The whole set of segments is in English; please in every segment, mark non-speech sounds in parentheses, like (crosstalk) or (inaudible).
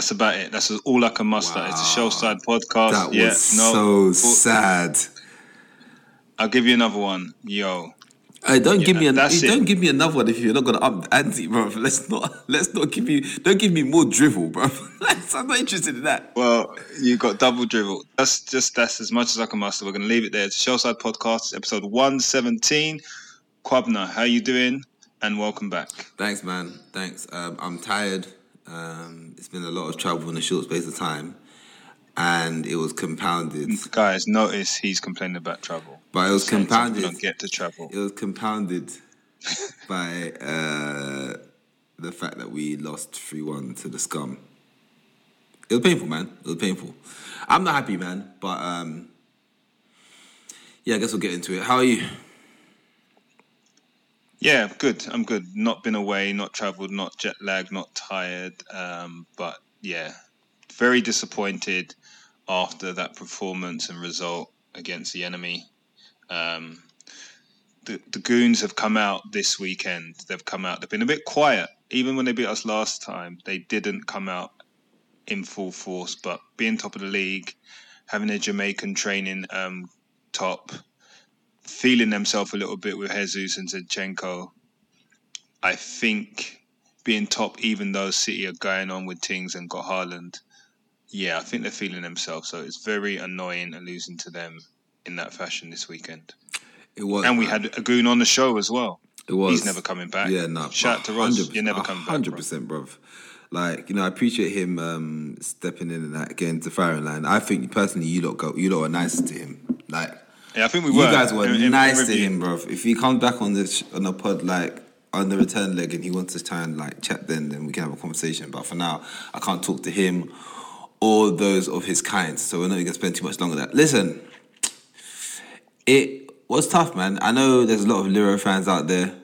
that's about it. That's all I can muster. It's a Shelf Side podcast. That yeah, was no. so sad. I'll give you another one. Yo, Hey, don't give me an, don't give me another one if you're not gonna up the ante, bro. (laughs) Let's not let's not give you don't give me more drivel, bro. (laughs) I'm not interested in that. well, you got double dribble. That's just that's as much as I can muster. We're gonna leave it there. It's a Shelf Side podcast, episode one seventeen. Kwabna, how you doing? And welcome back. Thanks, man. Thanks. Um, I'm tired. Um, it's been a lot of travel in a short space of time, and it was compounded. Guys, notice he's complaining about travel. But it was compounded. Don't get to travel. It was compounded (laughs) by uh, the fact that we lost three one to the scum. It was painful, man. It was painful. I'm not happy, man. But um, yeah, I guess we'll get into it. How are you? Yeah, good. I'm good. Not been away, not travelled, not jet lagged, not tired. Um, but yeah, very disappointed after that performance and result against the enemy. Um, the, the goons have come out this weekend. They've come out. They've been a bit quiet. Even when they beat us last time, they didn't come out in full force. But being top of the league, having a Jamaican training um, top, feeling themselves a little bit with Jesus and Zinchenko. I think being top, even though City are going on with things and got Haaland, yeah, I think they're feeling themselves. So it's very annoying and losing to them in that fashion this weekend. It was, And we had a goon on the show as well. It was. He's never coming back. Yeah, no. Shout out to Ross. You're never coming back. Hundred percent, bro. Like you know, I appreciate him um, stepping in and that getting to firing line. I think personally, you lot go, you lot were nice to him. Like Yeah, I think we you guys were In- in- in nice to him, bro. If he comes back on the on the pod like on the return leg and he wants to try and like chat, then then we can have a conversation. But for now, I can't talk to him or those of his kind. So we're not gonna spend too much longer. That listen, it was tough, man. I know there's a lot of Lero fans out there,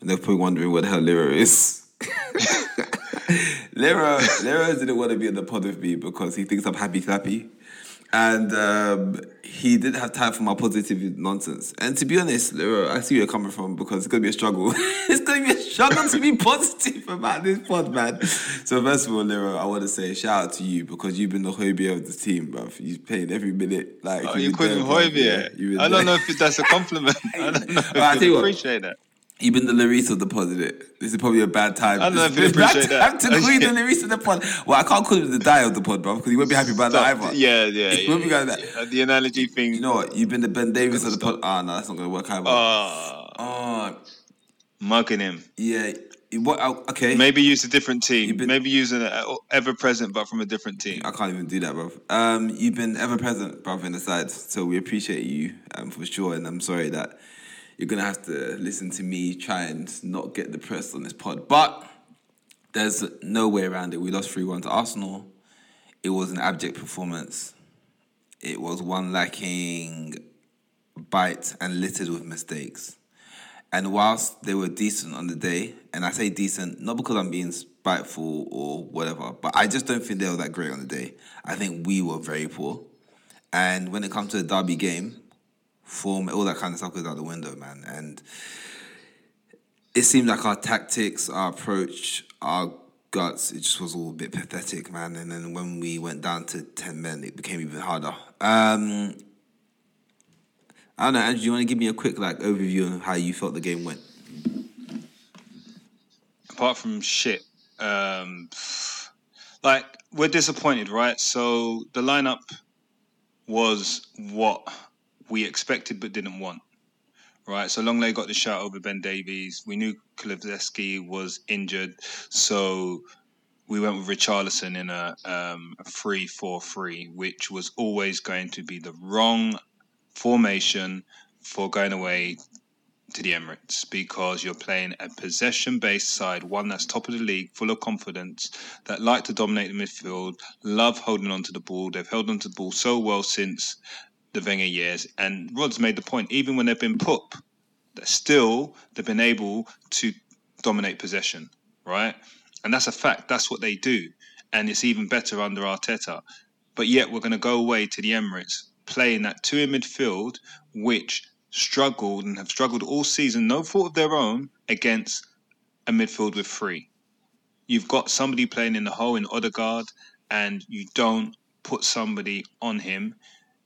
and they're probably wondering what the hell Lero is. (laughs) Lero, Lero didn't want to be on the pod with me because he thinks I'm happy clappy. And um, he didn't have time for my positive nonsense. And to be honest, Lero, I see where you're coming from because it's going to be a struggle. (laughs) it's going to be a struggle to be positive about this pod, man. So, first of all, Lero, I want to say shout out to you because you've been the Højbjerg of the team, bro. You've played every minute. Like, Oh, you been called there, him bruv. Højbjerg. Yeah, you've been I don't know if that's a compliment. I don't know (laughs) if Well, I you you appreciate that. You've been the Lloris of the pod, isn't it? This is probably a bad time. I don't know if you bad appreciate time that. to (laughs) call you the Lloris of the pod. Well, I can't call him the Dier of the pod, bro, because he won't be happy about that either. Yeah, yeah, yeah. (laughs) won't be going that. The analogy thing. You know what? You've been the Ben Davies of the Stop. pod. Ah, no, that's not going to work either. Oh, oh, mugging him. yeah. What? oh, Okay. Maybe use a different team. Been- Maybe use an uh, ever present, but from a different team. I can't even do that, bro. Um, you've been ever present, bro, in the side. So we appreciate you um, for sure. And I'm sorry that you're gonna have to listen to me try and not get depressed on this pod. But there's no way around it. We lost 3 1 to Arsenal. It was an abject performance. It was one lacking bite and littered with mistakes. And whilst they were decent on the day, and I say decent not because I'm being spiteful or whatever, but I just don't think they were that great on the day. I think we were very poor. And when it comes to the derby game, form, all that kind of stuff goes out the window, man. And it seemed like our tactics, our approach, our guts, it just was all a bit pathetic, man. And then when we went down to 10 men, it became even harder. Um, I don't know, Andrew. Do you want to give me a quick like overview of how you felt the game went? apart from shit, um, like we're disappointed, right? So the lineup was what we expected but didn't want, right? So Lenglet got the shot over Ben Davies. We knew Kulusevski was injured, so we went with Richarlison in a, um, a 3-4-3, which was always going to be the wrong formation for going away to the Emirates because you're playing a possession based side, one that's top of the league, full of confidence, that like to dominate the midfield, love holding on to the ball. They've held on to the ball so well since the Wenger years. And Rod's made the point, even when they've been put, that still they've been able to dominate possession, right? And that's a fact. That's what they do. And it's even better under Arteta. But yet we're going to go away to the Emirates playing that two in midfield, which struggled and have struggled all season, no fault of their own, against a midfield with three. You've got somebody playing in the hole in Odegaard, and you don't put somebody on him.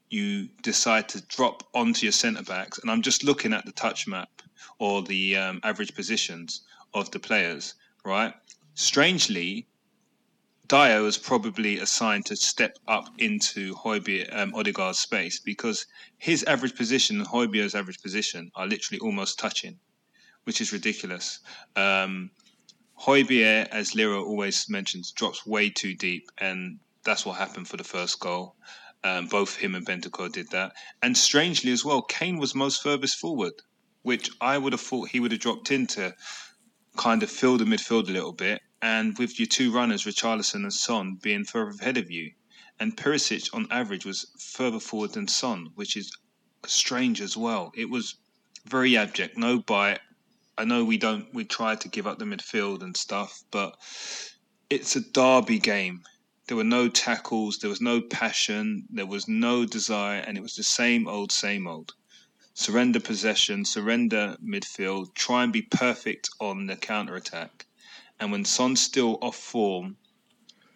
You decide to drop onto your centre backs, and I'm just looking at the touch map or the um, average positions of the players, right? Strangely, Dier was probably assigned to step up into Højbjerg, um, Odegaard's space because his average position and Højbjerg's average position are literally almost touching, which is ridiculous. Um, Højbjerg, as Lero always mentions, drops way too deep, and that's what happened for the first goal. Um, both him and Bentancur did that. And strangely as well, Kane was most furthest forward, which I would have thought he would have dropped into kind of fill the midfield a little bit and with your two runners, Richarlison and Son, being further ahead of you. And Perisic, on average, was further forward than Son, which is strange as well. It was very abject, no bite. I know we don't, we try to give up the midfield and stuff, but it's a derby game. There were no tackles, there was no passion, there was no desire, and it was the same old, same old. Surrender possession, surrender midfield, try and be perfect on the counter attack and when Son's still off form,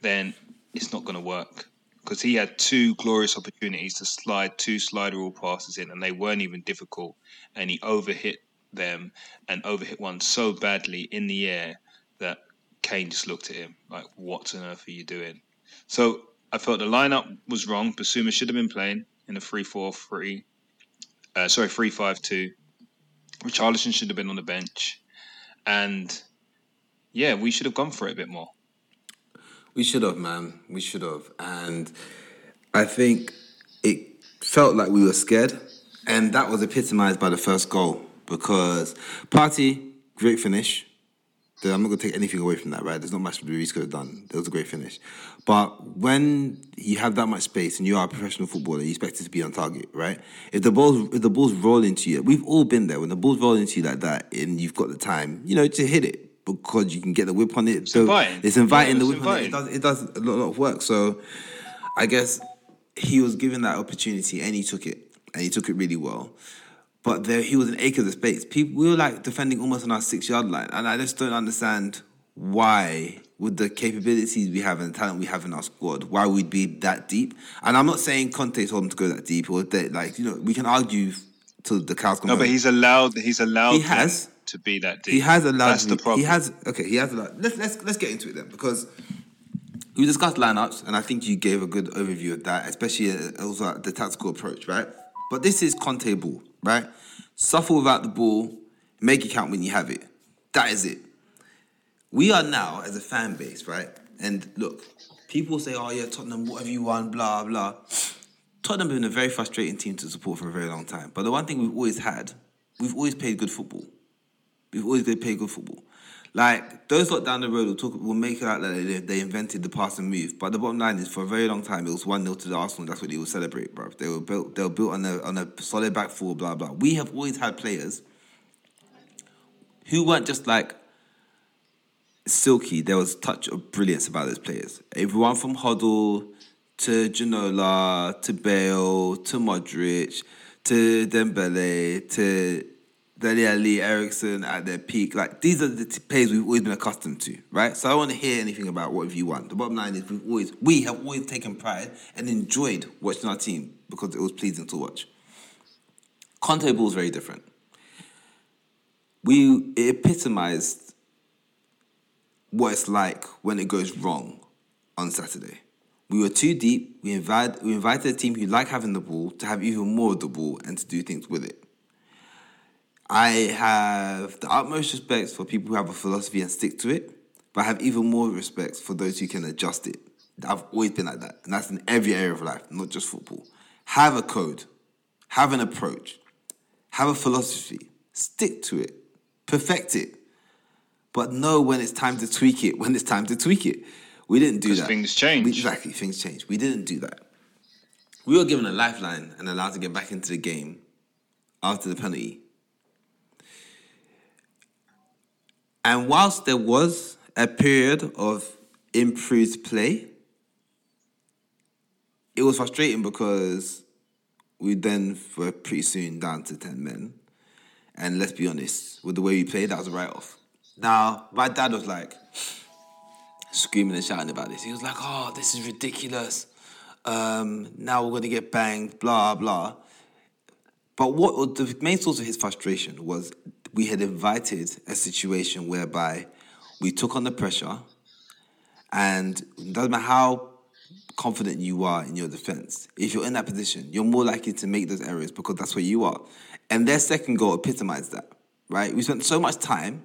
then it's not going to work because he had two glorious opportunities to slide two slider all passes in, and they weren't even difficult. And he overhit them and overhit one so badly in the air that Kane just looked at him like, "What on earth are you doing?" So I felt the lineup was wrong. Bissouma should have been playing in a three-four-three. Uh, sorry, three-five-two. Richarlison should have been on the bench, and yeah, we should have gone for it a bit more. We should have, man. We should have. And I think it felt like we were scared. And that was epitomized by the first goal because Partey, great finish. I'm not going to take anything away from that, right? There's not much Lloris could have done. It was a great finish. But when you have that much space and you are a professional footballer, you expect it to be on target, right? If the ball's, if the ball's rolling to you, we've all been there. When the ball's rolling to you like that and you've got the time, you know, to hit it because you can get the whip on it. It's so inviting. It's inviting Yeah, the it's whip on it. It does, it does a lot, lot of work. So I guess he was given that opportunity and he took it. And he took it really well. But there, he was an acre of space. People, we were like defending almost on our six yard line. And I just don't understand why, with the capabilities we have and the talent we have in our squad, why we'd be that deep. And I'm not saying Conte told him to go that deep or that, like, you know, we can argue till the cows come No, home. but he's allowed. He's allowed. He has. to be that deep. He has allowed. That's the problem. He has okay. He has allowed. Let's let's let's get into it then because we discussed lineups and I think you gave a good overview of that, especially uh, also the tactical approach, right? But this is Conte ball, right? Suffer without the ball, make it count when you have it. That is it. We are now as a fan base, right? And look, people say, "Oh yeah, Tottenham, what have you won?" Blah blah. Tottenham have been a very frustrating team to support for a very long time. But the one thing we've always had, we've always played good football. We've always played play good football. Like those lot down the road will talk, will make it out that they, they invented the pass and move. But the bottom line is, for a very long time, it was one 0 to the Arsenal. That's what they will celebrate, bro. They were built. They were built on a on a solid back four. Blah blah. We have always had players who weren't just like silky. There was a touch of brilliance about those players. Everyone from Hoddle to Ginola to Bale to Modric to Dembele to Dele Alli, Eriksen at their peak. Like these are the t- players we've always been accustomed to, right? So I don't want to hear anything about what you won. The bottom line is we've always we have always taken pride and enjoyed watching our team because it was pleasing to watch. Conte ball is very different. We it epitomized what it's like when it goes wrong on Saturday. We were too deep. We invite, we invited a team who like having the ball to have even more of the ball and to do things with it. I have the utmost respect for people who have a philosophy and stick to it, but I have even more respect for those who can adjust it. I've always been like that, and that's in every area of life, not just football. Have a code, have an approach, have a philosophy, stick to it, perfect it, but know when it's time to tweak it, (laughs) when it's time to tweak it. We didn't do that. things change. We- exactly, things change. We didn't do that. We were given a lifeline and allowed to get back into the game after the penalty. And whilst there was a period of improved play, it was frustrating because we then were pretty soon down to 10 men. And let's be honest, with the way we played, that was a write off. Now, my dad was like screaming and shouting about this. He was like, oh, this is ridiculous. Um, now we're going to get banged, blah, blah. But what the main source of his frustration was we had invited a situation whereby we took on the pressure, and doesn't matter how confident you are in your defense, if you're in that position, you're more likely to make those errors because that's where you are. And their second goal epitomized that, right? We spent so much time.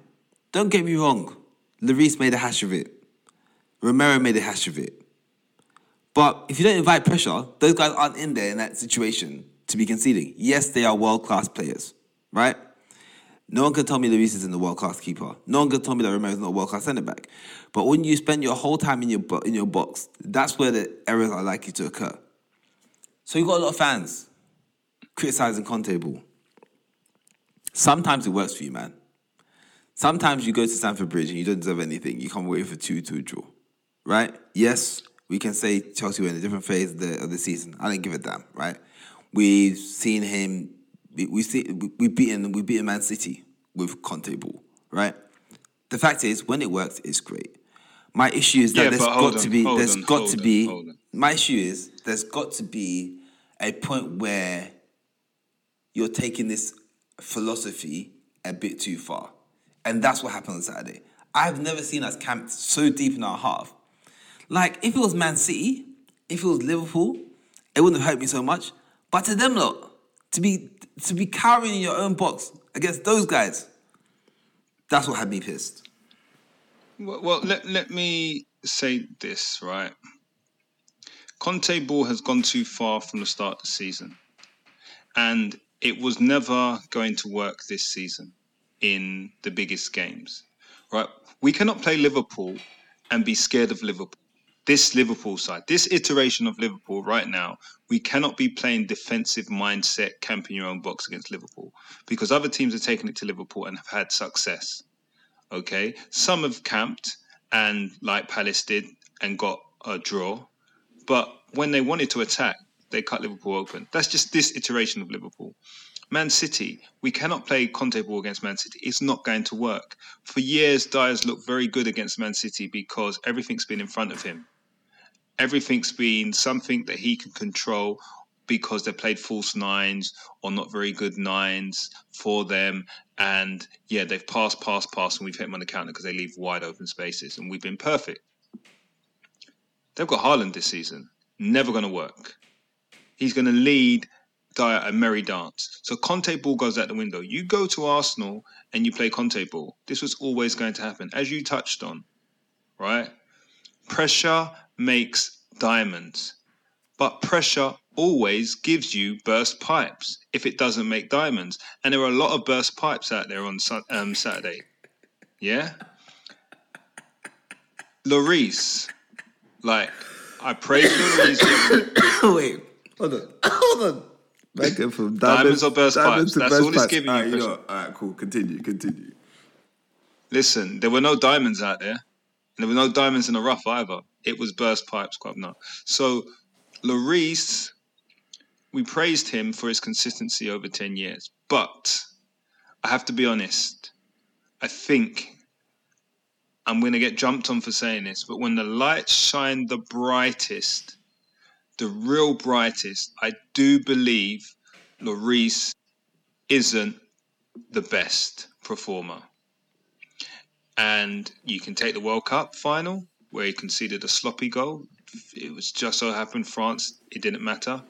Don't get me wrong, Lloris made a hash of it. Romero made a hash of it. But if you don't invite pressure, those guys aren't in there in that situation to be conceding. Yes, they are world class players, right? No one can tell me Lloris isn't a world class keeper. No one can tell me that Romero is not a world class centre back. But when you spend your whole time in your in your box, that's where the errors are likely to occur. So you've got a lot of fans criticizing Conte ball. Sometimes it works for you, man. Sometimes you go to Stamford Bridge and you don't deserve anything. You come away with a 2 2 draw, right? Yes, we can say Chelsea were in a different phase of the, of the season. I don't give a damn, right? We've seen him, we, we see, we, we beaten, we beaten Man City with Conte ball, right? The fact is, when it works, it's great. My issue is that Yeah, there's got to be, there's on, got to on, be, on. my issue is there's got to be a point where you're taking this philosophy a bit too far. And that's what happened on Saturday. I've never seen us camped so deep in our half. Like, if it was Man City, if it was Liverpool, it wouldn't have hurt me so much. But to them lot, to be to be cowering in your own box against those guys, that's what had me pissed. Well, well let, let me say this, right? Conte ball has gone too far from the start of the season. And it was never going to work this season in the biggest games, right? We cannot play Liverpool and be scared of Liverpool. This Liverpool side, this iteration of Liverpool right now, we cannot be playing defensive mindset, camping your own box against Liverpool because other teams have taken it to Liverpool and have had success okay? Some have camped and like palace did and got a draw but when they wanted to attack they cut liverpool open. That's just this iteration of liverpool. Man city we cannot play conte ball against man city. It's not going to work. For years Dier's looked very good against man city because everything's been in front of him everything's been something that he can control because they played false nines or not very good nines for them. And yeah, they've passed, passed, passed, and we've hit them on the counter because they leave wide open spaces, and we've been perfect. They've got Haaland this season. Never going to work. He's going to lead Dier a merry dance. So Conte ball goes out the window. You go to Arsenal and you play Conte ball. This was always going to happen, as you touched on, right? Pressure makes diamonds but pressure always gives you burst pipes if it doesn't make diamonds. And there are a lot of burst pipes out there on um, Saturday. Yeah? Lloris, like, I praise Lloris. (coughs) Wait, hold on, (coughs) hold on. Back in from Diamonds or burst diamonds pipes? That's burst all it's pipes. giving you, Alright, Chris. know? All right, cool. Continue, continue. Listen, there were no diamonds out there. And there were no diamonds in the rough either. It was burst pipes, club no. So Lloris, we praised him for his consistency over 10 years. But I have to be honest. I think I'm going to get jumped on for saying this, but when the lights shine the brightest, the real brightest, I do believe Lloris isn't the best performer. And you can take the World Cup final where he conceded a sloppy goal. It was just so happened France, it didn't matter.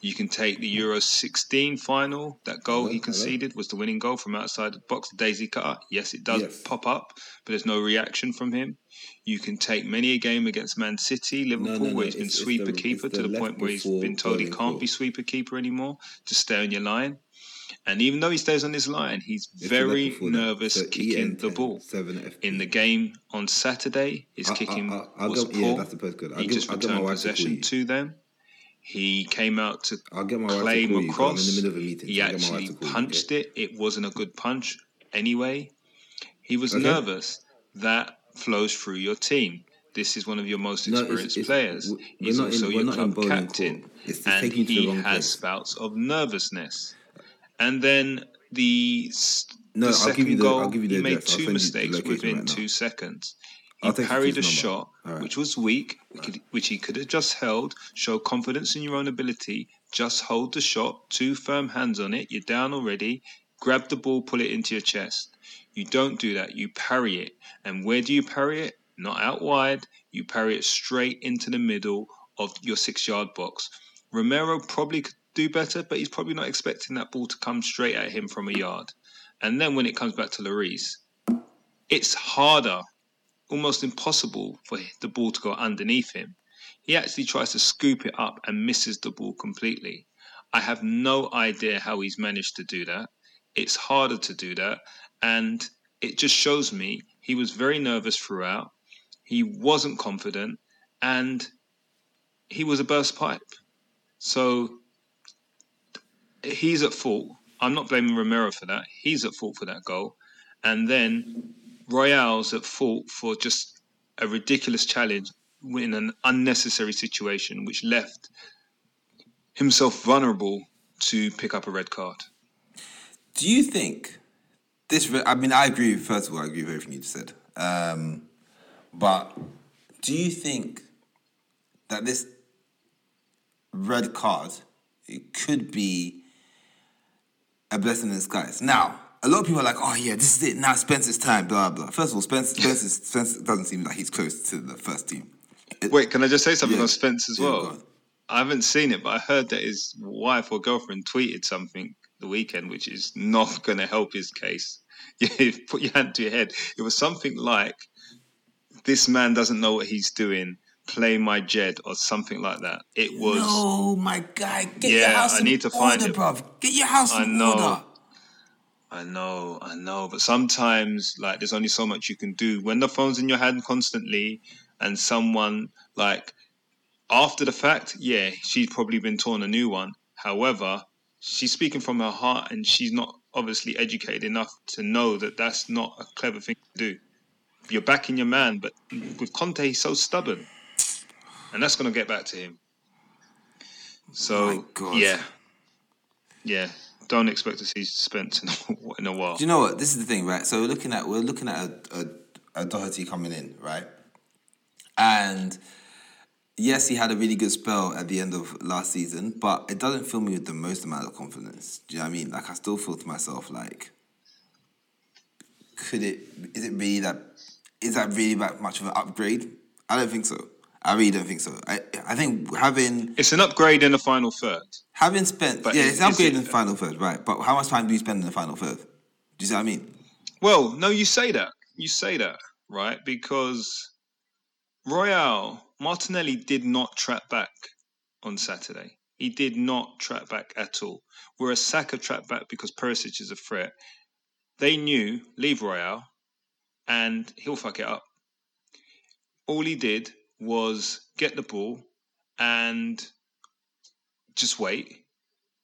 You can take the Euro 16 final. That goal he conceded was the winning goal from outside the box, the daisy cutter. Yes, it does Yes. pop up, but there's no reaction from him. You can take many a game against Man City, Liverpool, no, no, where he's been it's- it's sweeper the- keeper it's to the the point where he's been told he can't be sweeper keeper anymore. Just stay on your line. And even though he stays on his line, he's very left before that. nervous So kicking the EN10, ball. 7 In the game on Saturday, his I- I- kicking I- I'll was go- poor. yeah, that's the. I'll he give- just I'll returned possession to them. He came out to I'll get my wife to claim call you, in across. the middle of a meeting, He so I'll get my wife actually to call you, punched it. It wasn't a good punch anyway. He was Okay. nervous. That flows through your team. This is one of your most No, it's- experienced it's- players. He's not in- also your club captain, court. It's- it's and taking you to the he has place. spouts of nervousness. And then the, No, the I'll second give you the- goal, I'll give you the he made two send you the mistakes within right two seconds. He parried a number. shot right. which was weak, which could- which he could have just held. Show confidence in your own ability. Just hold the shot. Two firm hands on it. You're down already. Grab the ball, pull it into your chest. You don't do that. You parry it. And where do you parry it? Not out wide. You parry it straight into the middle of your six yard box. Romero probably could do better, but he's probably not expecting that ball to come straight at him from a yard. And then when it comes back to Lloris, it's harder, almost impossible for the ball to go underneath him. He actually tries to scoop it up and misses the ball completely. I have no idea how he's managed to do that. It's harder to do that. And it just shows me he was very nervous throughout. He wasn't confident and he was a burst pipe. So he's at fault. I'm not blaming Romero for that. He's at fault for that goal. And then Royal's at fault for just a ridiculous challenge in an unnecessary situation, which left himself vulnerable to pick up a red card. Do you think this? I mean, I agree. First of all, I agree with everything you just said. Um, but do you think that this red card it could be a blessing in disguise? Now, a lot of people are like, "Oh yeah, this is it. Now Spencer's time." Blah blah. First of all, Spence, Spencer, Spencer doesn't seem like he's close to the first team. It- Wait, can I just say something Yeah. on Spence as Yeah, well? I haven't seen it, but I heard that his wife or girlfriend tweeted something the weekend, which is not (laughs) going to help his case. (laughs) You put your hand to your head. It was something like, "This man doesn't know what he's doing. Play my Djed" or something like that. It was. No, my guy, get your Yeah, house I in need to order, find it. bruv. Get your house I in know. order. I know, I know, but sometimes like there's only so much you can do when the phone's in your hand constantly, and someone like after the fact, yeah, she's probably been torn a new one. However, she's speaking from her heart, and she's not obviously educated enough to know that that's not a clever thing to do. You're backing your man, but with Conte, he's so stubborn, and that's going to get back to him. So yeah, yeah, don't expect to see Spence in a, in a while. Do you know what? This is the thing, right? So we're looking at we're looking at a, a, a Doherty coming in, right? And yes, he had a really good spell at the end of last season, but it doesn't fill me with the most amount of confidence. Do you know what I mean? Like I still feel to myself like, could it? Is it really that? Is that really that much of an upgrade? I don't think so. I really don't think so. I I think having It's an upgrade in the final third. having spent But yeah, it's an upgrade it- in the final third, right? But how much time do you spend in the final third? Do you see what I mean? Well, no, you say that. You say that, right? Because Royal, Martinelli did not trap back on Saturday. He did not trap back at all. Whereas Saka tracked back because Perisic is a threat. They knew, leave Royal, and he'll fuck it up. All he did was get the ball and just wait,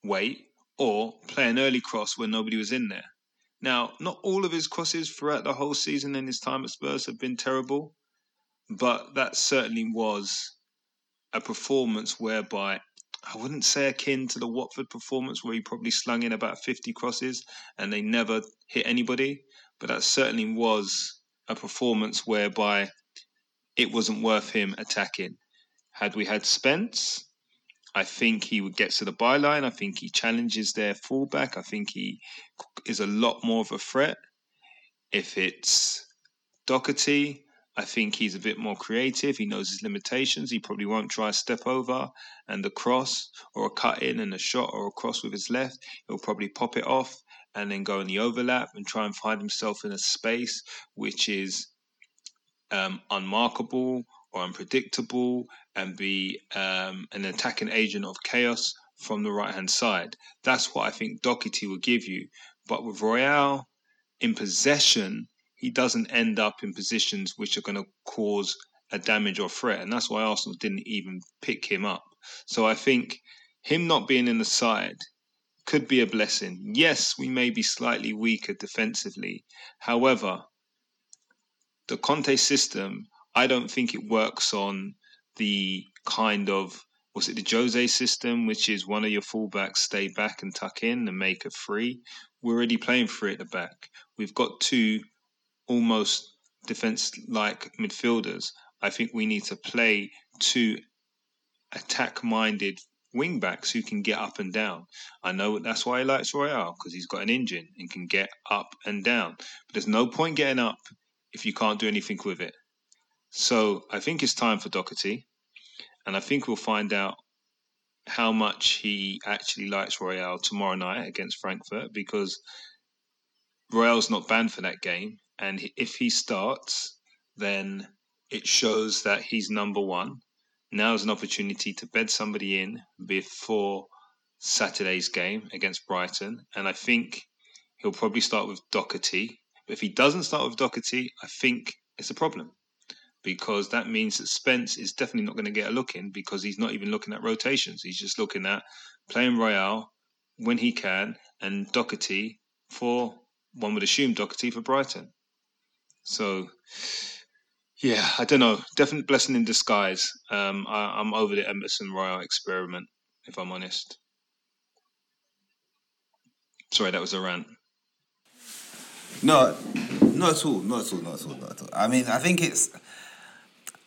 wait, or play an early cross when nobody was in there. Now, not all of his crosses throughout the whole season in his time at Spurs have been terrible, but that certainly was a performance whereby I wouldn't say akin to the Watford performance where he probably slung in about 50 crosses and they never hit anybody, but that certainly was a performance whereby it wasn't worth him attacking. Had we had Spence, I think he would get to the byline. I think he challenges their fullback. I think he is a lot more of a threat. If it's Doherty, I think he's a bit more creative. He knows his limitations. He probably won't try a step over and a cross or a cut in and a shot or a cross with his left. He'll probably pop it off and then go in the overlap and try and find himself in a space which is um, unmarkable or unpredictable and be um, an attacking agent of chaos from the right hand side. That's what I think Doherty will give you. But with Royal in possession, he doesn't end up in positions which are going to cause a damage or threat. And that's why Arsenal didn't even pick him up. So I think him not being in the side could be a blessing. Yes, we may be slightly weaker defensively. However, the Conte system, I don't think it works on the kind of was it the Jose system, which is one of your fullbacks stay back and tuck in and make a free. We're already playing three at the back. We've got two almost defense like midfielders. I think we need to play two attack minded wing backs who can get up and down. I know that's why he likes Royal because he's got an engine and can get up and down. But there's no point getting up if you can't do anything with it. So I think it's time for Doherty, and I think we'll find out how much he actually likes Royal tomorrow night against Frankfurt because Royal's not banned for that game, and if he starts, then it shows that he's number one. Now is an opportunity to bed somebody in before Saturday's game against Brighton, and I think he'll probably start with Doherty. But if he doesn't start with Doherty, I think it's a problem because that means that Spence is definitely not going to get a look in because he's not even looking at rotations. He's just looking at playing Royal when he can and Doherty for one would assume Doherty for Brighton. So yeah, I don't know. Definite blessing in disguise. Um, I, I'm over the Emerson Royal experiment, if I'm honest. Sorry, that was a rant. No, not at all. Not at all. Not at all. Not at all. I mean, I think it's.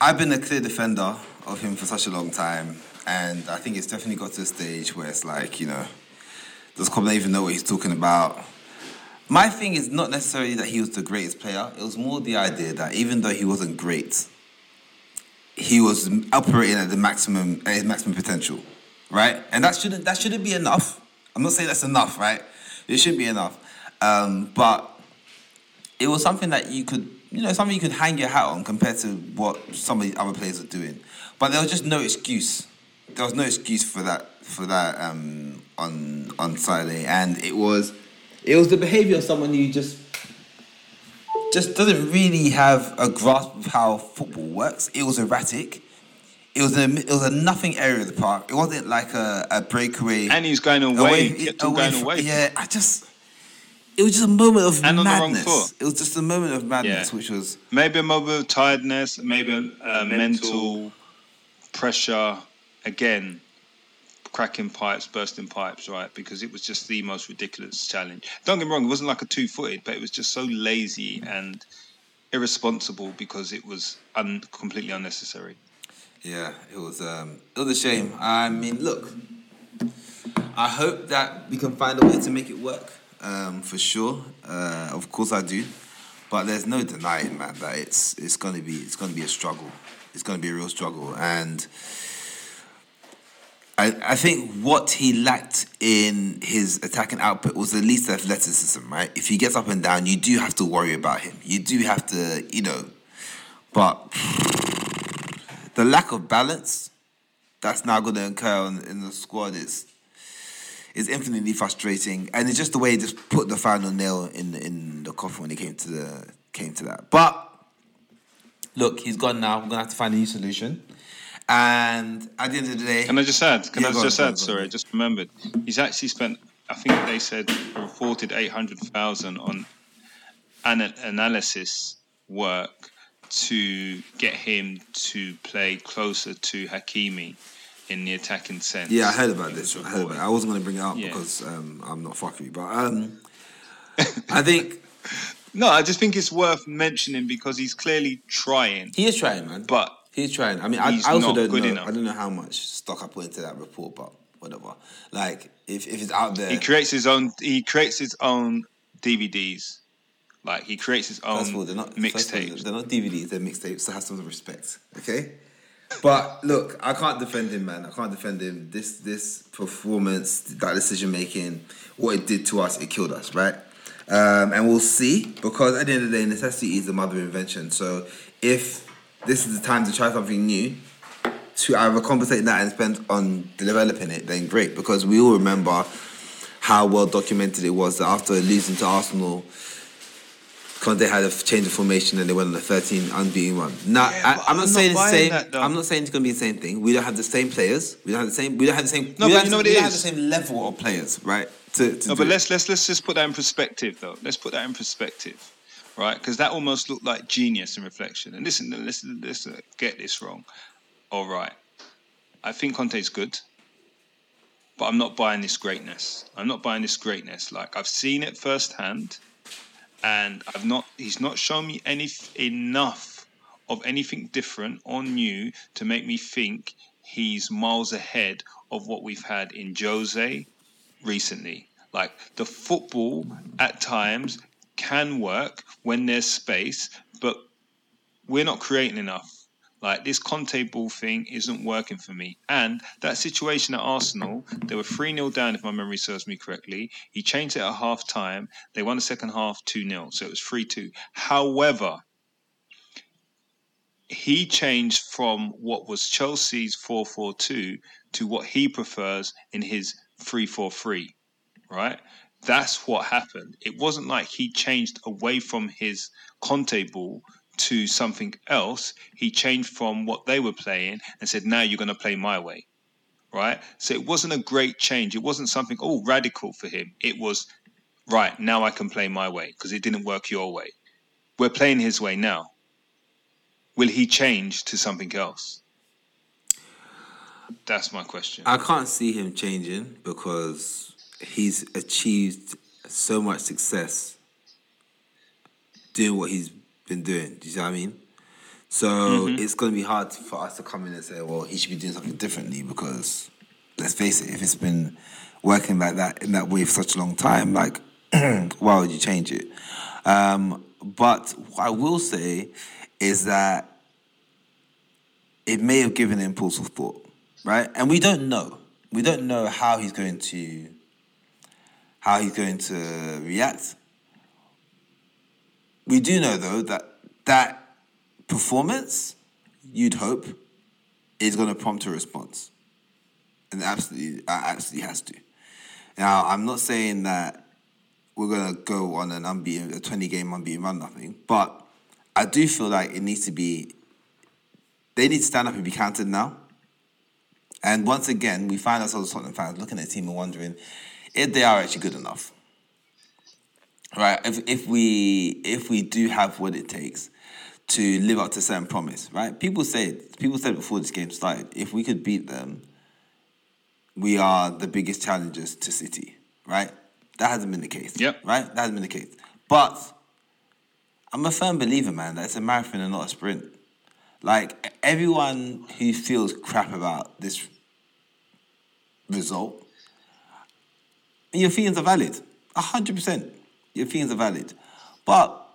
I've been a clear defender of him for such a long time, and I think it's definitely got to a stage where it's like, you know, does Cobb even know what he's talking about? My thing is not necessarily that he was the greatest player. It was more the idea that even though he wasn't great, he was operating at the maximum at his maximum potential, right? And that shouldn't that shouldn't be enough. I'm not saying that's enough, right? It shouldn't be enough. Um, but it was something that you could, you know, something you could hang your hat on compared to what some of the other players are doing. But there was just no excuse. There was no excuse for that for that um, on on Saturday, and it was it was the behavior of someone who just just doesn't really have a grasp of how football works. It was erratic. It was a it was a nothing area of the park. It wasn't like a, a breakaway. And he's going away. He kept on going away. Yeah, I just it was just a moment of And on the wrong madness. foot. It was just a moment of madness, Yeah. which was Maybe a moment of tiredness, maybe a, a mental pressure. Again, cracking pipes, bursting pipes, right? Because it was just the most ridiculous challenge. Don't get me wrong, it wasn't like a two footed, but it was just so lazy and irresponsible because it was un- completely unnecessary. yeah, it was um it was a shame. I mean, look, I hope that we can find a way to make it work. Um, for sure. Uh, of course I do. But there's no denying, man, that it's it's gonna be it's gonna be a struggle. It's gonna be a real struggle. And I, I think what he lacked in his attacking output was at least athleticism, right? If he gets up and down, you do have to worry about him. You do have to, you know, but the lack of balance that's now going to occur in, in the squad is is infinitely frustrating, and it's just the way he just put the final nail in in the coffin when it came to the came to that. But look, he's gone now. We're gonna have to find a new solution. And at the end of the day, Can I just add? Can Yeah, I just on, add? Sorry, I just remembered. He's actually spent. I think they said reported eight hundred thousand on an- analysis work to get him to play closer to Hakimi in the attacking sense. Yeah, I heard about this. I heard about it. I wasn't going to bring it up Yeah. because um, I'm not fucking you, but um, (laughs) I think No, I just think it's worth mentioning because he's clearly trying. he is trying, man. But He's trying. I mean, I, I also don't good know. enough. I don't know how much stock I put into that report, but whatever. Like, if, if it's out there, He creates his own. He creates his own DVDs. Like he creates his own First of all, they're not mixtapes. They're not DVDs. They're mixtapes. So have some respect, okay? But look, I can't defend him, man. I can't defend him. This this performance, that decision making, what it did to us, it killed us, right? Um, and we'll see because at the end of the day, necessity is the mother of invention. So if this is the time to try something new, to either compensate that and spend on developing it, then great. Because we all remember how well documented it was that after losing to Arsenal, Conte had a change of formation and they went on a 13 unbeaten run. Now, Yeah, I, I'm, I'm not saying it's the same. that. I'm not saying it's going to be the same thing. We don't have the same players. We don't have the same. We don't have the same. No, but you know what we don't have the same level of players, right? To, to No, but it. let's let's let's just put that in perspective, though. Let's put that in perspective, right? Because that almost looked like genius in reflection. And listen, let's let's uh, get this wrong. All right, I think Conte's good, but I'm not buying this greatness. I'm not buying this greatness. Like I've seen it firsthand, and I've not. He's not shown me any enough of anything different or new to make me think he's miles ahead of what we've had in Jose recently. Like the football at times can work when there's space, but we're not creating enough. Like this Conte ball thing isn't working for me. And that situation at Arsenal, they were 3 0 down, if my memory serves me correctly. He changed it at half time. They won the second half 2 0. So it was 3 2. However, he changed from what was Chelsea's 4 4 2 to what he prefers in his 3 4 3 right? That's what happened. It wasn't like he changed away from his Conte ball to something else. He changed from what they were playing and said, now you're going to play my way, right? So it wasn't a great change. It wasn't something, oh, radical for him. It was, right, now I can play my way because it didn't work your way. We're playing his way now. Will he change to something else? That's my question. I can't see him changing because he's achieved so much success doing what he's been doing. Do you see what I mean? So it's going to be hard for us to come in and say, well, he should be doing something differently because let's face it, if it's been working like that in that way for such a long time, like, (clears throat) why would you change it? Um, but what I will say is that it may have given of thought, right? And we don't know. We don't know how he's going to how he's going to react. We do know though that that performance, you'd hope, is going to prompt a response, and absolutely, uh, absolutely has to. Now, I'm not saying that we're going to go on an unbeaten, a 20 game unbeaten run, nothing, but I do feel like it needs to be. They need to stand up and be counted now. And once again, we find ourselves as Tottenham fans looking at the team and wondering if they are actually good enough. Right? If, if we if we do have what it takes to live up to certain promise, right? People say people said before this game started, if we could beat them, we are the biggest challengers to City, right? That hasn't been the case. Yep. Right? That hasn't been the case. But I'm a firm believer, man, that it's a marathon and not a sprint. Like everyone who feels crap about this result, your feelings are valid. A hundred percent. Your feelings are valid. But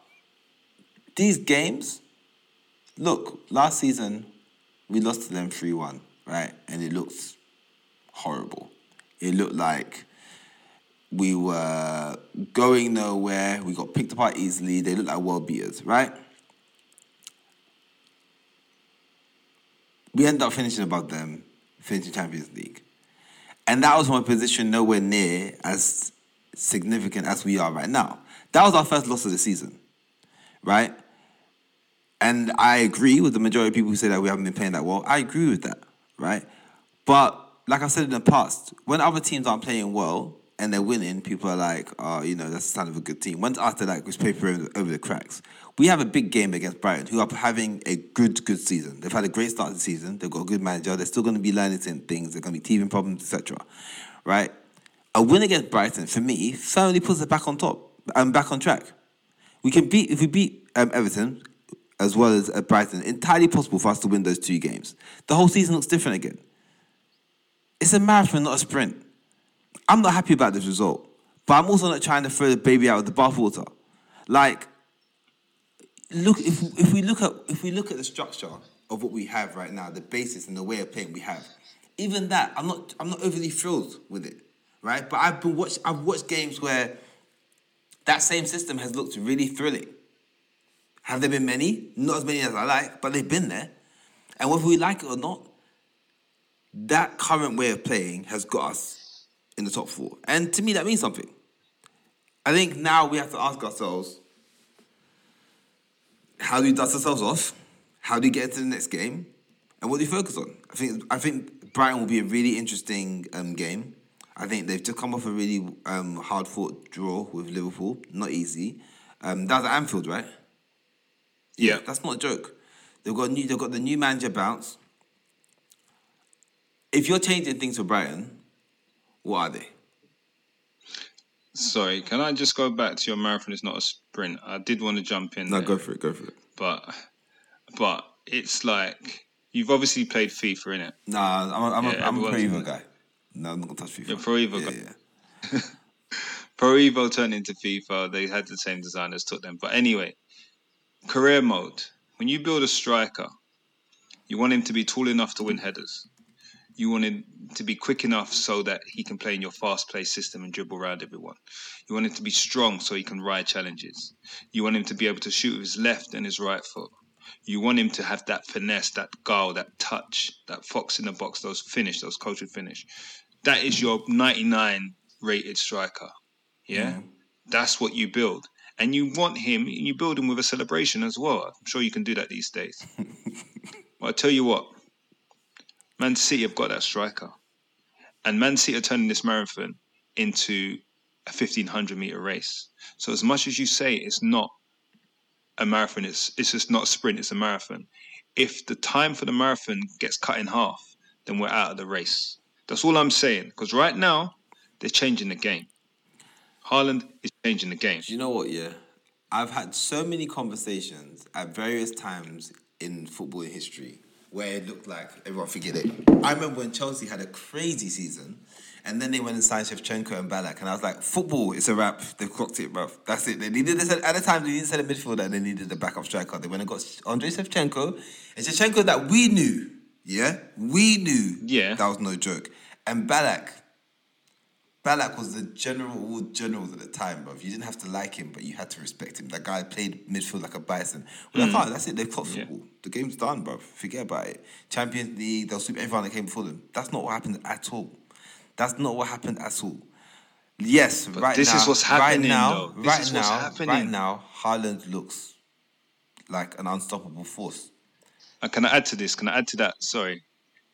these games, look, last season we lost to them 3-1, right? And it looked horrible. It looked like we were going nowhere. We got picked apart easily. They looked like world beaters, right? We ended up finishing above them, finishing Champions League. And that was a position nowhere near as significant as we are right now. That was our first loss of the season, right? And I agree with the majority of people who say that we haven't been playing that well. I agree with that, right? But like I said in the past, when other teams aren't playing well and they're winning, people are like, oh, you know, that's the sign of a good team. Once after that goes paper over, the cracks. We have a big game against Brighton, who are having a good, good season. They've had a great start to the season. They've got a good manager. They're still going to be learning things. They're going to be teething problems, etc. Right? A win against Brighton, for me, firmly puts us back on top and back on track. We can beat if we beat um, Everton, as well as at Brighton, entirely possible for us to win those two games. The whole season looks different again. It's a marathon, not a sprint. I'm not happy about this result, but I'm also not trying to throw the baby out with the bathwater. Like, look if if we look at if we look at the structure of what we have right now, the basis and the way of playing we have, even that I'm not I'm not overly thrilled with it, right? But I've been watch I've watched games where that same system has looked really thrilling. Have there been many? Not as many as I like, but they've been there. And whether we like it or not, that current way of playing has got us in the top four. And to me, that means something. I think now we have to ask ourselves how do we dust ourselves off? How do we get into the next game? And what do we focus on? I think I think Brighton will be a really interesting um, game. I think they've just come off a really um, hard fought draw with Liverpool. Not easy. Um, that was at Anfield, right? Yeah. That's not a joke. They've got new, they've got the new manager bounce. If you're changing things for Brighton, what are they? Sorry, can I just go back to your marathon is not a sprint? I did want to jump in No, there, go for it, go for it. but but it's like you've obviously played FIFA in it. Nah, I'm a, I'm a, Yeah, I'm a Pro guy. No, I'm not gonna touch FIFA. You're Pro Evo yeah, guy. Yeah. (laughs) Pro Evo turned into FIFA. They had the same designers took them. But anyway, career mode. When you build a striker, you want him to be tall enough to win headers. You want him to be quick enough so that he can play in your fast play system and dribble around everyone. You want him to be strong so he can ride challenges. You want him to be able to shoot with his left and his right foot. You want him to have that finesse, that guile, that touch, that fox in the box, those finish, those cultured finish. That is your 99 rated striker. Yeah? That's what you build. And you want him, and you build him with a celebration as well. I'm sure you can do that these days. (laughs) well, I tell you what, Man City have got that striker. And Man City are turning this marathon into a 1500 meter race. So, as much as you say it's not a marathon, it's, it's just not a sprint, it's a marathon. If the time for the marathon gets cut in half, then we're out of the race. That's all I'm saying. Because right now, they're changing the game. Haaland is changing the game. Do you know what? Yeah, I've had so many conversations at various times in football history where it looked like everyone forget it. I remember when Chelsea had a crazy season, and then they went and signed Shevchenko and Ballack, and I was like, football, it's a wrap. They've clocked it, bruv. That's it. They needed this at the time. They needed a midfielder, and they needed a backup striker. They went and got Andrei Shevchenko, and Shevchenko that we knew, yeah, we knew, Yeah. that was no joke. And Ballack, Ballack was the general all generals at the time, bro. You didn't have to like him, but you had to respect him. That guy played midfield like a bison. Well, thought that's it. They've caught Mm. Yeah. football. The game's done, bro. Forget about it. Champions League, they'll sweep everyone that came before them. That's not what happened at all. That's not what happened at all. Yes, right this now. is what's right happening, now, though. This right is now, what's right now, Haaland looks like an unstoppable force. Uh, can I add to this? Can I add to that? Sorry.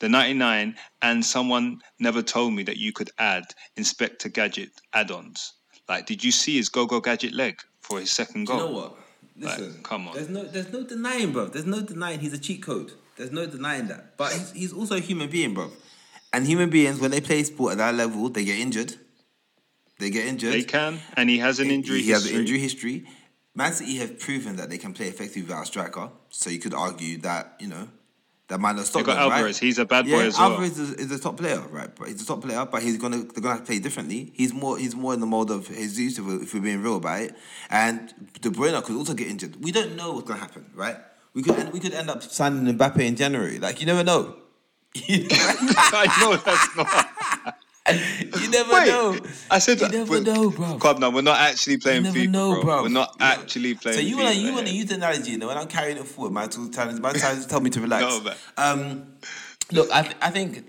The 99, and someone never told me that you could add Inspector Gadget add ons. Like, did you see his Go Go Gadget leg for his second goal? you know what? Like, Listen, come on. There's no, there's no denying, bro. There's no denying he's a cheat code. There's no denying that. But he's, he's also a human being, bro. And human beings, when they play sport at that level, they get injured. They get injured. They can, and he has an injury He has history. an injury history. Man City have proven that they can play effectively without a striker. So you could argue that you know that might not stop They got them, right? Alvarez. He's a bad boy yeah, as well. Alvarez is, is a top player, right? But he's a top player, but he's gonna they're gonna have to play differently. He's more he's more in the mold of Jesus if we're, if we're being real about it. And De Bruyne could also get injured. We don't know what's gonna happen, right? We could end, we could end up signing Mbappe in January. Like you never know. (laughs) You never, (laughs) I know that's not. You never Wait, know. I said you never know, bro. Come now, we're not actually playing You never FIFA, know, bro. bro. We're not actually playing So you wanna you wanna yeah. use the analogy, you know, when I'm carrying it forward, my two times, my (laughs) times tell me to relax. No, man. Um, look, I, th- I think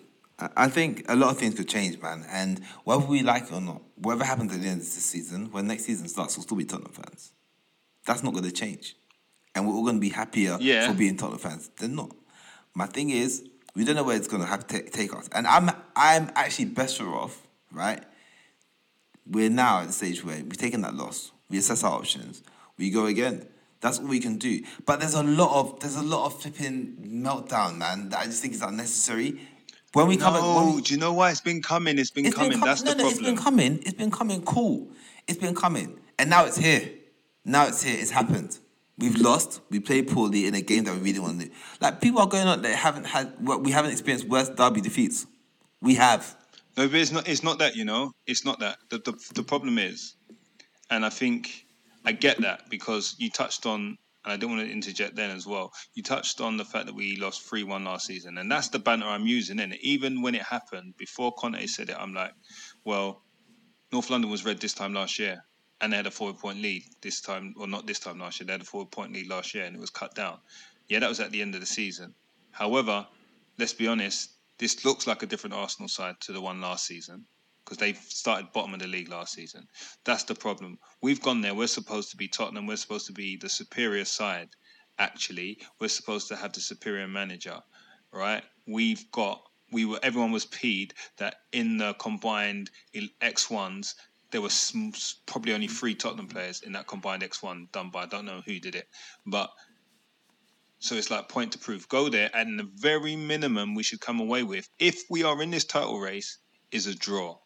I- think a lot of things could change, man. And whether we like it or not, whatever happens at the end of this season, when next season starts, we'll still be Tottenham fans. That's not going to change, and we're all going to be happier Yeah. for being Tottenham fans. They're not. My thing is, we don't know where it's going to have to take us, and I'm I'm actually better off, right? we're now at the stage where we've taken that loss, we assess our options, we go again. That's all we can do. But there's a lot of there's a lot of flipping meltdown, man. That I just think is unnecessary. When we come, No, when we, do you know why it's been coming? It's been it's coming. been com- That's no, the no, problem. It's been coming. It's been coming. Cool. It's been coming, and now it's here. Now it's here. It's happened. We've lost. We played poorly in a game that we really want to. do. Like people are going on that haven't had. We haven't experienced worse derby defeats. We have. No, but it's not. It's not that. You know, it's not that. The the, the problem is, and I think I get that because you touched on, and I don't want to interject then as well. You touched on the fact that we lost three one last season, and that's the banner I'm using. And even when it happened, before Conte said it, I'm like, well, North London was red this time last year, and they had a four point lead this time, or not this time last year. They had a four point lead last year, and it was cut down. Yeah, that was at the end of the season. However, let's be honest, this looks like a different Arsenal side to the one last season because they started bottom of the league last season. That's the problem. We've gone there. We're supposed to be Tottenham. We're supposed to be the superior side. Actually, we're supposed to have the superior manager, right? We've got. We were. Everyone was peed that in the combined X ones there were sm- probably only three Tottenham players in that combined X one done by I don't know who did it, but so it's like point to prove. Go there, and the very minimum we should come away with, if we are in this title race, is a draw.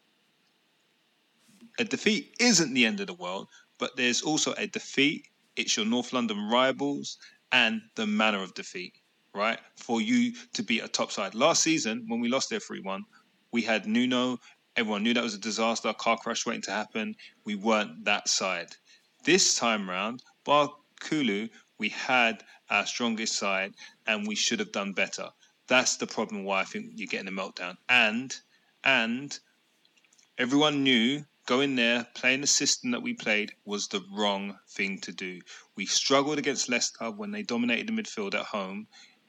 A defeat isn't the end of the world, but there's also a defeat. It's your North London rivals and the manner of defeat, right? For you to be a top side. Last season, when we lost there 3 1, we had Nuno. Everyone knew that was a disaster, a car crash waiting to happen. We weren't that side. This time round, bar Kulu, we had our strongest side and we should have done better. That's the problem why I think you're getting a meltdown. And and everyone knew going there, playing the system that we played was the wrong thing to do. We struggled against Leicester when they dominated the midfield at home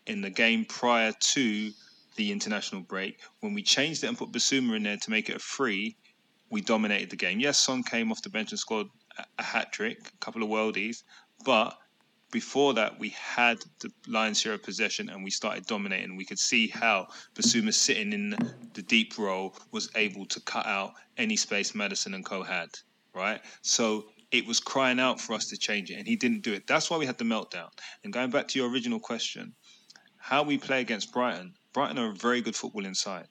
in the game prior to the international break. When we changed it and put Bissouma in there to make it a free, we dominated the game. Yes, Son came off the bench and scored a- hat trick, a couple of worldies, but before that, we had the lion's share of possession and we started dominating. We could see how Bissouma sitting in the deep role was able to cut out any space Maddison and Co had, right? So it was crying out for us to change it, and he didn't do it. That's why we had the meltdown. And going back to your original question, how we play against Brighton, Brighton are a very good football inside.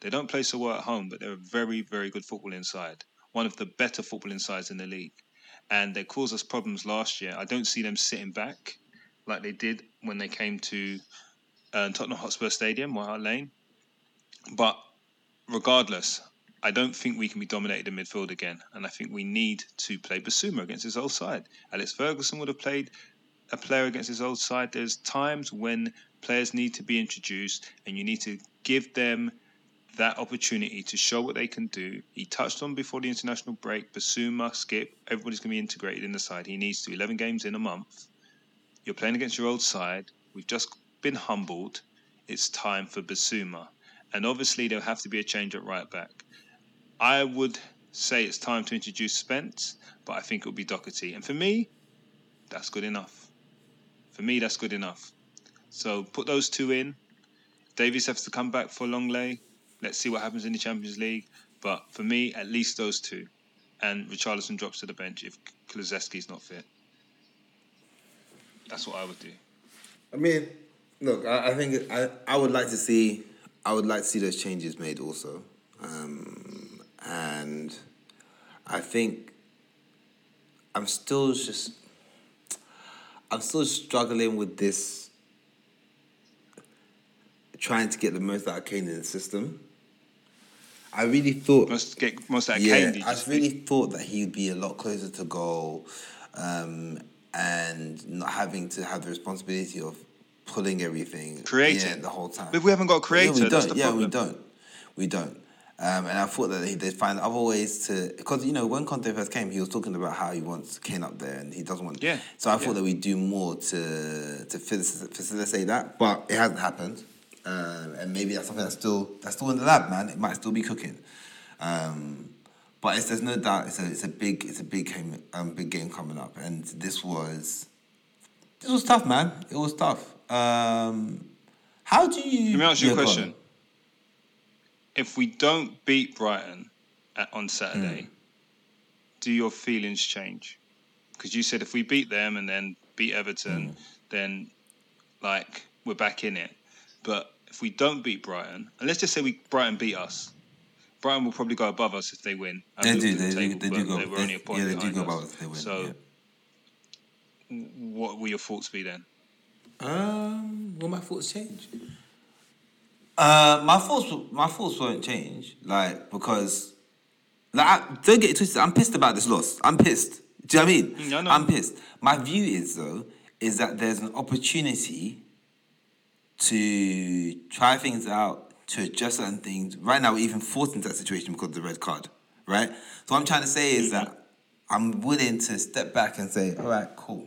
They don't play so well at home, but they're a very, very good football inside. One of the better football insides in the league and they caused us problems last year. I don't see them sitting back like they did when they came to uh, Tottenham Hotspur Stadium, White Hart Lane. But regardless, I don't think we can be dominated in midfield again, and I think we need to play Bissouma against his old side. Alex Ferguson would have played a player against his old side. There's times when players need to be introduced, and you need to give them that opportunity to show what they can do. He touched on before the international break, Bissouma, Skipp, everybody's going to be integrated in the side. He needs to. 11 games in a month. You're playing against your old side. We've just been humbled. It's time for Basuma. And obviously, there'll have to be a change at right back. I would say it's time to introduce Spence, but I think it'll be Doherty. And for me, that's good enough. For me, that's good enough. So put those two in. Davies has to come back for Lenglet. Let's see what happens in the Champions League. But for me, at least those two. And Richarlison drops to the bench if Kulusevski's not fit. That's what I would do. I mean, look, I, I think I, I would like to see I would like to see those changes made also, um, and I think I'm still just I'm still struggling with this trying to get the most out of Kane in the system. I really thought Most get most out of yeah, Kane. I think? really thought that he'd be a lot closer to goal, um, and not having to have the responsibility of pulling everything, Creating. yeah, the whole time. But we haven't got a creator, Yeah, we don't. yeah, we don't. We don't. Um, and I thought that they'd find other ways to, because you know when Conte first came, he was talking about how he wants Kane up there and he doesn't want. Yeah, So I yeah. thought that we'd do more to to faci- facilitate that, but it hasn't happened. Um, and maybe that's something that's still that's still in the lab, man. It might still be cooking. Um, but it's, there's no doubt it's a it's a big it's a big game um, big game coming up, and this was this was tough, man. It was tough. Um, how do you? Let me ask you a go on. question. If we don't beat Brighton at, on Saturday, Hmm. do your feelings change? Because you said if we beat them and then beat Everton, Hmm. then like we're back in it. But if we don't beat Brighton, and let's just say we Brighton beat us, Brighton will probably go above us if they win. They do, the they do, they do go. They were they- only a point yeah, they do go above us. if They win. So yeah. what will your thoughts be then? Um, will my thoughts change? Uh, my thoughts, my thoughts won't change, like because, like, I, don't get it twisted. I'm pissed about this loss. I'm pissed. Do you know what I mean? No, no. I'm pissed. My view is though, is that there's an opportunity to try things out, to adjust certain things. Right now, we're even forced into that situation because of the red card, right? So what I'm trying to say is that I'm willing to step back and say, all right, cool.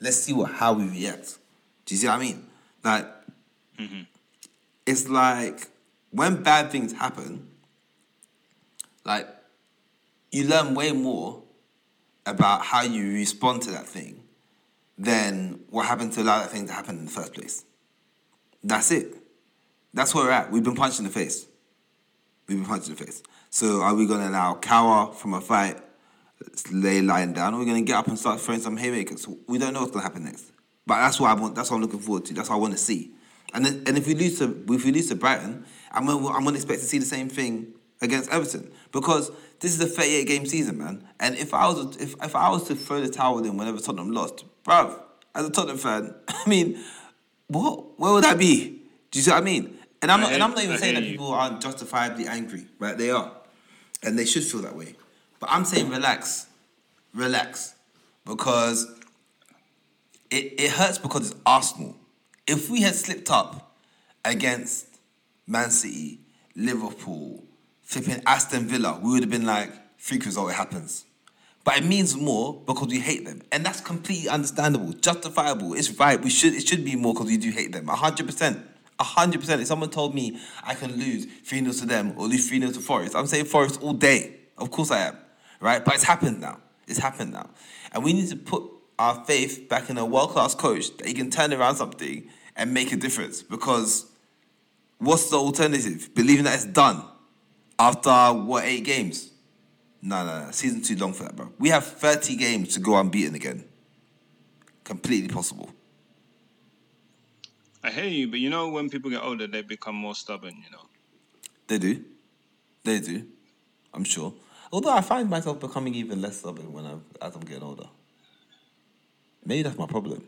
Let's see what how we react. Do you see what I mean? Like, mm-hmm. it's like when bad things happen, like you learn way more about how you respond to that thing than what happened to allow that thing to happen in the first place. That's it. That's where we're at. We've been punched in the face. We've been punched in the face. So are we gonna now cower from a fight, lay lying down, or are we gonna get up and start throwing some haymakers? We don't know what's gonna happen next. But that's what I want. That's what I'm looking forward to. That's what I want to see. And then, and if we lose to if we lose to Brighton, I'm gonna, I'm gonna expect to see the same thing against Everton because this is a 38 game season, man. And if I was if, if I was to throw the towel in whenever Tottenham lost, bruv, as a Tottenham fan, (laughs) I mean, what where would that be? Do you see what I mean? And I'm I not, and I'm not even I saying that you. people aren't justifiably angry, right? They are, and they should feel that way. But I'm saying relax, relax, because it, it hurts because it's Arsenal. If we had slipped up against Man City, Liverpool, flipping Aston Villa, we would have been like, freak result, it happens. But it means more because we hate them. And that's completely understandable, justifiable. It's right. We should it should be more because we do hate them. hundred percent. hundred percent. If someone told me I can lose 3 0 to them or lose 3 0 to Forest, I'm saying Forest all day. Of course I am. Right? But it's happened now. It's happened now. And we need to put our faith back in a world class coach that he can turn around something and make a difference. Because what's the alternative? Believing that it's done after what eight games? No, no, no. Season too long for that, bro. We have 30 games to go unbeaten again. Completely possible. I hear you, but you know when people get older, they become more stubborn. You know. They do. They do. I'm sure. Although I find myself becoming even less stubborn when I'm as I'm getting older. Maybe that's my problem.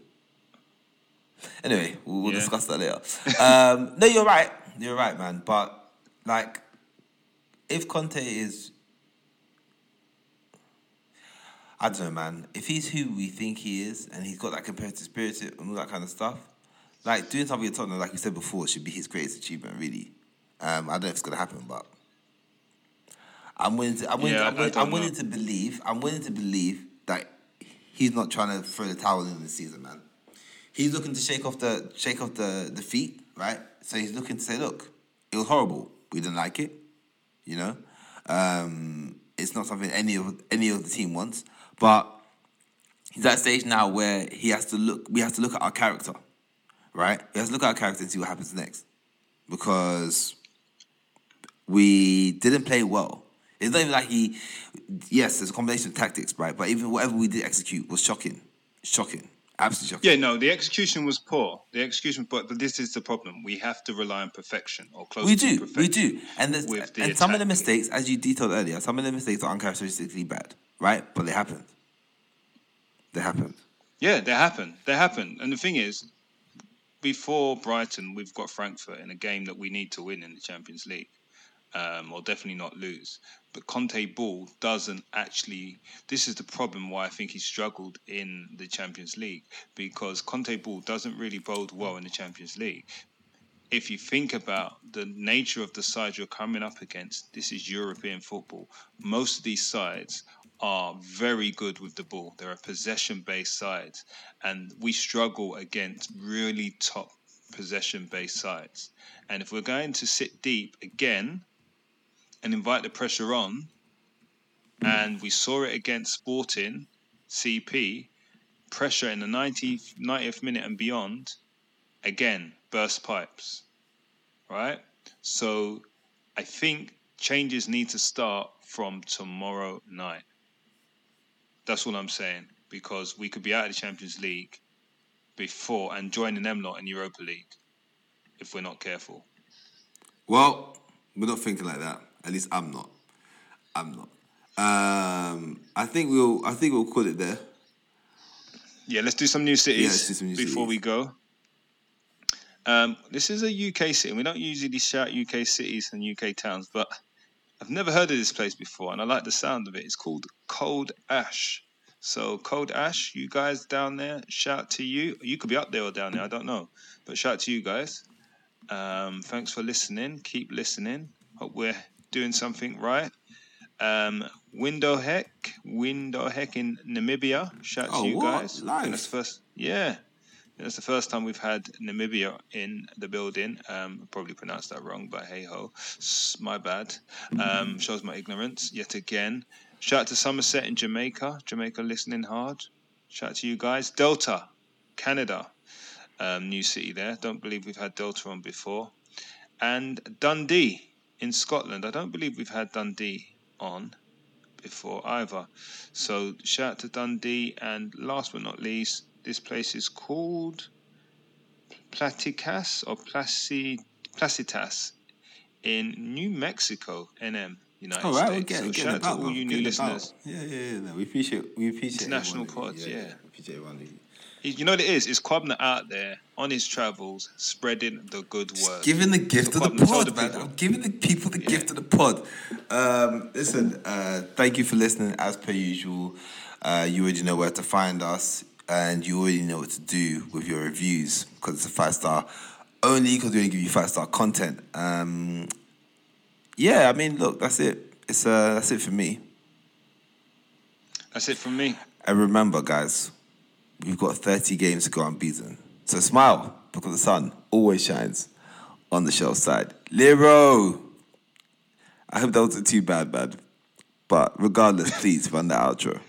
Anyway, we'll, we'll Yeah. discuss that later. um, no, you're right. You're right, man. But like, if Conte is, I don't know, man. If he's who we think he is, and he's got that competitive spirit and all that kind of stuff, like doing something at Tottenham, like we said before, should be his greatest achievement. Really, um, I don't know if it's gonna happen, but I'm willing to. I'm willing, Yeah, to, I'm, willing, I'm willing to believe. I'm willing to believe that he's not trying to throw the towel in this season, man. He's looking to shake off the shake off the feet, right? So he's looking to say, look, it was horrible. We didn't like it. You know, um, it's not something any of any of the team wants. But he's at a stage now where he has to look. We have to look at our character, right? We have to look at our character and see what happens next, because we didn't play well. It's not even like he. Yes, there's a combination of tactics, right? But even whatever we did execute was shocking, shocking, absolutely shocking. Yeah, no, the execution was poor. The execution, but this is the problem. We have to rely on perfection or close We to do, perfection. we do, and the and some of the mistakes, as you detailed earlier, some of the mistakes are uncharacteristically bad, right? But they happened. They happened. Yeah, they happened. They happened. And the thing is, before Brighton, we've got Frankfurt in a game that we need to win in the Champions League, um, or definitely not lose. But Conte ball doesn't actually. This is the problem why I think he struggled in the Champions League because Conte ball doesn't really bode well in the Champions League. If you think about the nature of the side you're coming up against, this is European football. Most of these sides are very good with the ball. They're a possession based sides, and we struggle against really top possession based sides. And if we're going to sit deep again and invite the pressure on, and we saw it against Sporting CP, pressure in the 90th, 90th minute and beyond, again, burst pipes. Right? So I think changes need to start from tomorrow night. That's all I'm saying. Because we could be out of the Champions League before and joining them lot in Europa League if we're not careful. Well, we're not thinking like that. At least I'm not. I'm not. Um, I think we'll. I think we'll call it there. Yeah, let's do some new cities let's some new before cities. we go. Um, this is a UK city. We don't usually shout UK cities and UK towns, but I've never heard of this place before, and I like the sound of it. It's called Cold Ash. So, Cold Ash, you guys down there, shout to you. You could be up there or down there, I don't know, but shout to you guys. Um, thanks for listening. Keep listening. Hope we're doing something right. Um, Window Heck, Window Heck in Namibia. Shout Oh, to you what? guys. Live? That's first. Yeah, that's the first time we've had Namibia in the building. Um, probably pronounced that wrong, but hey ho, my bad. Um, shows my ignorance yet again. Shout out to Somerset in Jamaica. Jamaica listening hard. Shout out to you guys. Delta, Canada, um, new city there. Don't believe we've had Delta on before. And Dundee in Scotland. I don't believe we've had Dundee on before either. So shout out to Dundee. And last but not least, this place is called Platicas or Placi, Placitas in New Mexico, NM, United All right, States. we're getting, so getting shout out to all you new listeners. Yeah, yeah, yeah. No, we appreciate, we appreciate International everyone of you. pods, yeah. we appreciate everyone you. Know what it is? It's Kwabna out there on his travels, spreading the good Just word. Giving the gift So of the pod, the man. I'm giving the people the Yeah. gift of the pod. Um, listen, uh, thank you for listening as per usual. Uh, you already know where to find us, and you already know what to do with your reviews because it's a five star only because we only give you five star content. Um, yeah, I mean, look, that's it. It's uh, that's it for me. That's it from me. And remember, guys, we've got 30 games to go unbeaten. So smile because the sun always shines on the Shelf Side. Lero! I hope that wasn't too bad, man. But regardless, (laughs) please run the outro.